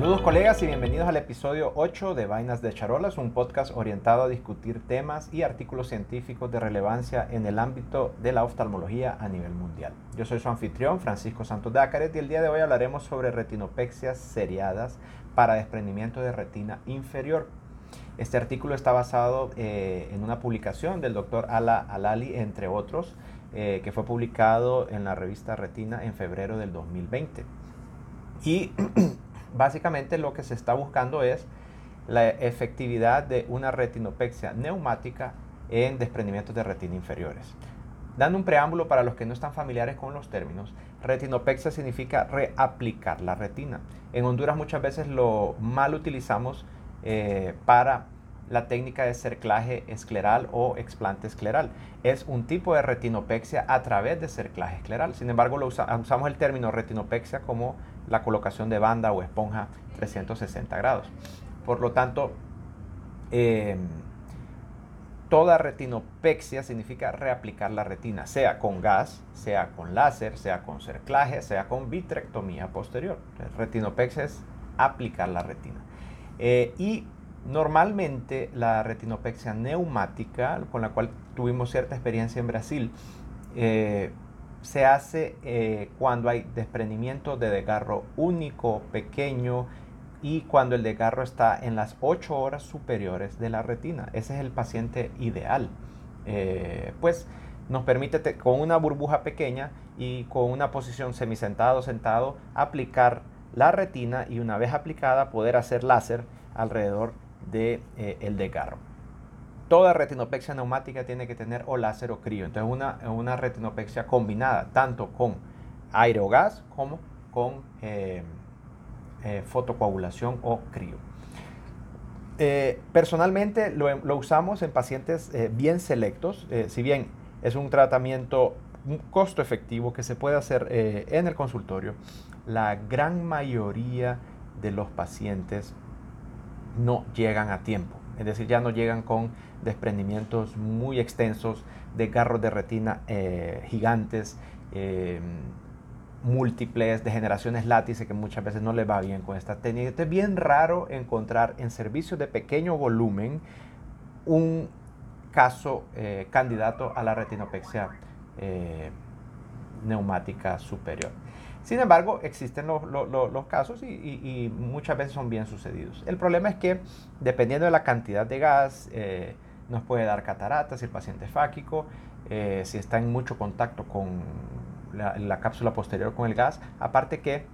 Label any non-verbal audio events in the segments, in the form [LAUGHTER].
Saludos colegas y bienvenidos al episodio 8 de Vainas de Charolas, un podcast orientado a discutir temas y artículos científicos de relevancia en el ámbito de la oftalmología a nivel mundial. Yo soy su anfitrión, Francisco Santos Dácaret, y el día de hoy hablaremos sobre retinopexias seriadas para desprendimiento de retina inferior. Este artículo está basado eh, en una publicación del doctor Ala Alali, entre otros, eh, que fue publicado en la revista Retina en febrero del 2020. Y [CLEARS THROAT] básicamente lo que se está buscando es la efectividad de una retinopexia neumática en desprendimientos de retina inferiores. Dando un preámbulo para los que no están familiares con los términos, retinopexia significa reaplicar la retina. En Honduras muchas veces lo mal utilizamos eh, para la técnica de cerclaje escleral o explante escleral. Es un tipo de retinopexia a través de cerclaje escleral. Sin embargo, lo usamos el término retinopexia como la colocación de banda o esponja 360 grados. Por lo tanto, em, toda retinopexia significa reaplicar la retina, sea con gas, sea con láser, sea con cerclaje, sea con vitrectomía posterior. retinopexia es aplicar la retina. Eh, y normalmente la retinopexia neumática, con la cual tuvimos cierta experiencia en Brasil, eh, se hace eh, cuando hay desprendimiento de desgarro único, pequeño, y cuando el desgarro está en las 8 horas superiores de la retina. Ese es el paciente ideal. Eh, pues nos permite con una burbuja pequeña y con una posición semisentado, sentado, aplicar la retina y una vez aplicada poder hacer láser alrededor del de, eh, desgarro toda retinopexia neumática tiene que tener o láser o crío. Entonces una, una retinopexia combinada tanto con gas como con eh, eh, fotocoagulación o crío. Eh, personalmente lo, usamos en pacientes bien selectos, si bien es un tratamiento costo efectivo que se puede hacer en el consultorio, la gran mayoría de los pacientes no llegan a tiempo, es decir, ya no llegan con desprendimientos muy extensos, de garros de retina eh, gigantes, eh, múltiples, degeneraciones látice que muchas veces no le va bien con esta técnica. es bien raro encontrar en servicios de pequeño volumen un caso eh, candidato a la retinopexia neumática superior. Sin embargo, existen los, casos y, muchas veces son bien sucedidos. El problema es que dependiendo de la cantidad de gas, nos puede dar cataratas si el paciente es fáquico, eh, si está en mucho contacto con la, cápsula posterior con el gas, aparte que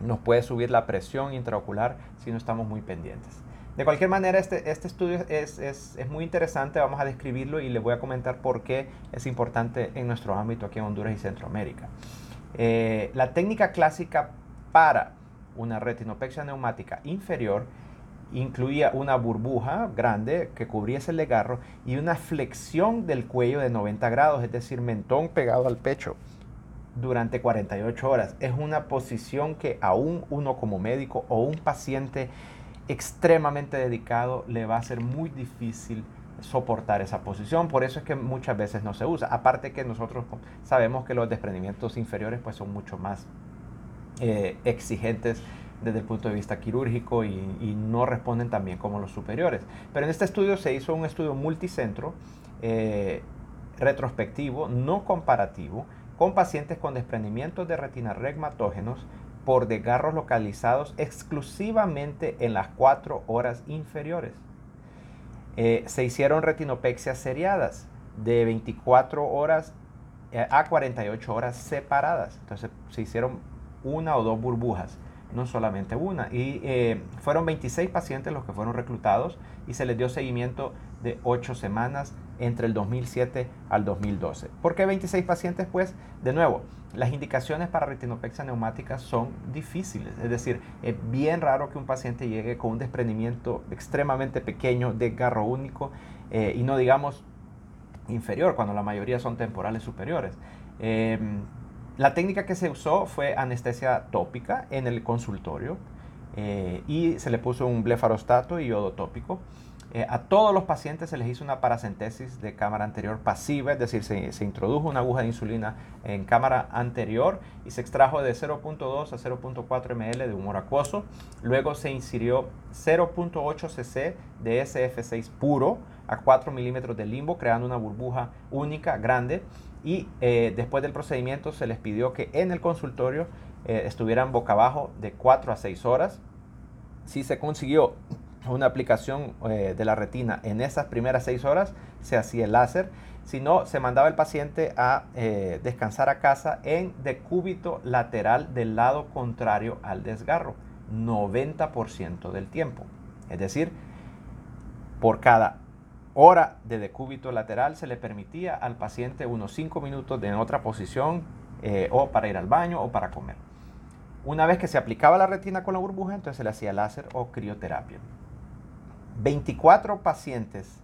nos puede subir la presión intraocular si no estamos muy pendientes. De cualquier manera, este, este estudio es, es, muy interesante, vamos a describirlo y le voy a comentar por qué es importante en nuestro ámbito aquí en Honduras y Centroamérica. Eh, la técnica clásica para una retinopexia neumática inferior incluía una burbuja grande que cubriese el desgarro y una flexión del cuello de 90 grados, es decir, mentón pegado al pecho durante 48 horas. Es una posición que aún uno como médico o un paciente extremadamente dedicado le va a ser muy difícil soportar esa posición. Por eso es que muchas veces no se usa. Aparte que nosotros sabemos que los desprendimientos inferiores pues son mucho más eh, exigentes desde el punto de vista quirúrgico y, no responden tan bien como los superiores. Pero en este estudio se hizo un estudio multicentro, eh, retrospectivo, no comparativo, con pacientes con desprendimientos de retina regmatógenos por desgarros localizados exclusivamente en las cuatro horas inferiores. Eh, se hicieron retinopexias seriadas de 24 horas eh, a 48 horas separadas. Entonces se hicieron una o dos burbujas no solamente una. Y eh, fueron 26 pacientes los que fueron reclutados y se les dio seguimiento de 8 semanas entre el 2007 al 2012. ¿Por qué 26 pacientes? Pues, de nuevo, las indicaciones para retinopexia neumática son difíciles. Es decir, es bien raro que un paciente llegue con un desprendimiento extremadamente pequeño de garro único eh, y no digamos inferior, cuando la mayoría son temporales superiores. Em, la técnica que se usó fue anestesia tópica en el consultorio eh, y se le puso un blefarostato y yodo tópico. Eh, a todos los pacientes se les hizo una paracentesis de cámara anterior pasiva, es decir, se, introdujo una aguja de insulina en cámara anterior y se extrajo de 0.2 a 0.4 ml de humor acuoso. Luego se insirió 0.8 cc de SF6 puro a 4 milímetros de limbo, creando una burbuja única, grande. Y eh, después del procedimiento se les pidió que en el consultorio eh, estuvieran boca abajo de 4 a 6 horas. Si se consiguió una aplicación eh, de la retina en esas primeras seis horas, se hacía el láser. Si no, se mandaba el paciente a eh, descansar a casa en decúbito lateral del lado contrario al desgarro, 90% del tiempo. Es decir, por cada hora de decúbito lateral se le permitía al paciente unos 5 minutos de en otra posición eh, o para ir al baño o para comer. Una vez que se aplicaba la retina con la burbuja, entonces se le hacía láser o crioterapia. 24 pacientes,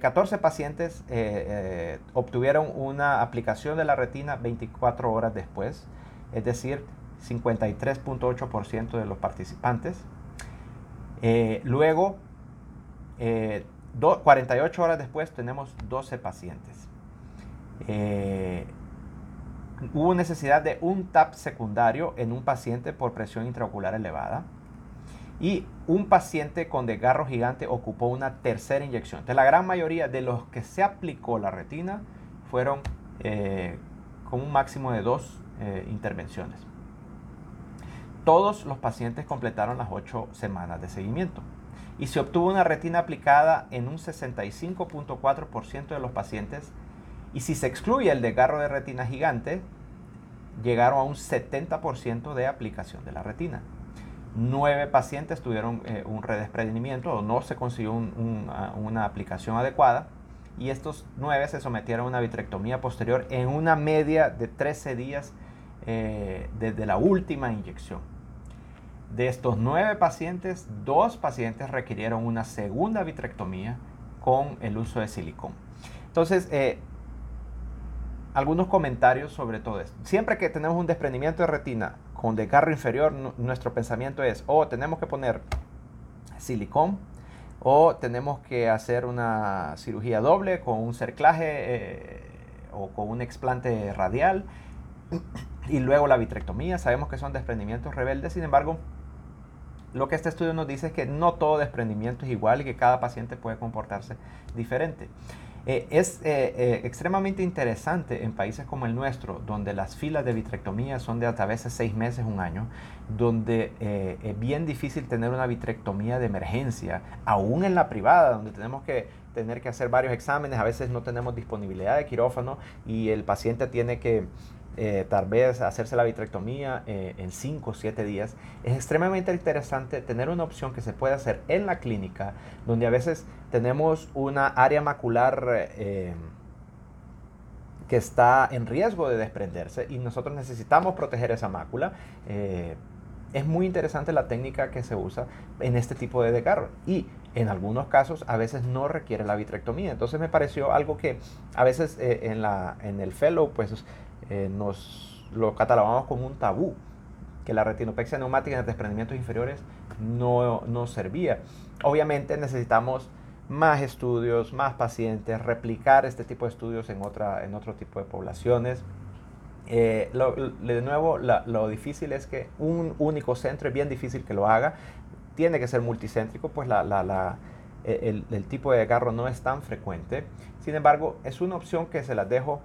14 eh, pacientes eh, eh, obtuvieron una aplicación de la retina 24 horas después, es decir, 53.8% de los participantes. luego, 48 horas después tenemos 12 pacientes. hubo necesidad de un TAP secundario en un paciente por presión intraocular elevada y un paciente con desgarro gigante ocupó una tercera inyección. De la gran mayoría de los que se aplicó la retina fueron eh, con un máximo de dos eh, intervenciones. Todos los pacientes completaron las ocho semanas de seguimiento y se obtuvo una retina aplicada en un 65.4% de los pacientes y si se excluye el desgarro de retina gigante, llegaron a un 70% de aplicación de la retina nueve pacientes tuvieron eh, un redesprendimiento o no se consiguió una aplicación adecuada y estos nueve se sometieron a una vitrectomía posterior en una media de 13 días eh, desde la última inyección. De estos nueve pacientes, dos pacientes requirieron una segunda vitrectomía con el uso de silicón. Entonces, eh, algunos comentarios sobre todo esto. Siempre que tenemos un desprendimiento de retina con desgarro inferior, nuestro pensamiento es, o oh, tenemos que poner silicón, o tenemos que hacer una cirugía doble con un cerclaje eh, o con un explante radial, y luego la vitrectomía. Sabemos que son desprendimientos rebeldes, sin embargo, lo que este estudio nos dice es que no todo desprendimiento es igual y que cada paciente puede comportarse diferente. Eh, es eh, eh, extremadamente interesante en países como el nuestro, donde las filas de vitrectomía son de hasta veces seis meses, un año, donde es bien difícil tener una vitrectomía de emergencia, aún en la privada, donde tenemos que tener que hacer varios exámenes, a veces no tenemos disponibilidad de quirófano y el paciente tiene que eh, tal vez hacerse la vitrectomía eh, en 5 o 7 días, es extremadamente interesante tener una opción que se puede hacer en la clínica, donde a veces tenemos una área macular eh, que está en riesgo de desprenderse y nosotros necesitamos proteger esa mácula. es muy interesante la técnica que se usa en este tipo de desgarro y en algunos casos a veces no requiere la vitrectomía. Entonces me pareció algo que a veces en, la, en el fellow pues eh, nos lo catalogamos como un tabú, que la retinopexia neumática en desprendimientos inferiores no, no servía. Obviamente necesitamos más estudios, más pacientes, replicar este tipo de estudios en, otra, en otro tipo de poblaciones. Eh, de nuevo, lo difícil es que un único centro es bien difícil que lo haga. Tiene que ser multicéntrico, pues la, la, el, el, tipo de agarro no es tan frecuente. Sin embargo, es una opción que se las dejo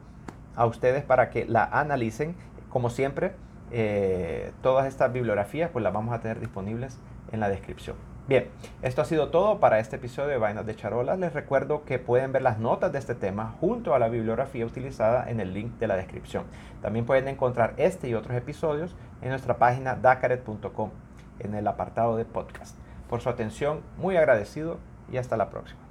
a ustedes para que la analicen. Como siempre, eh, todas estas bibliografías pues las vamos a tener disponibles en la descripción. Bien, esto ha sido todo para este episodio de Vainas de Charolas. Les recuerdo que pueden ver las notas de este tema junto a la bibliografía utilizada en el link de la descripción. También pueden encontrar este y otros episodios en nuestra página dacaret.com en el apartado de podcast. Por su atención, muy agradecido y hasta la próxima.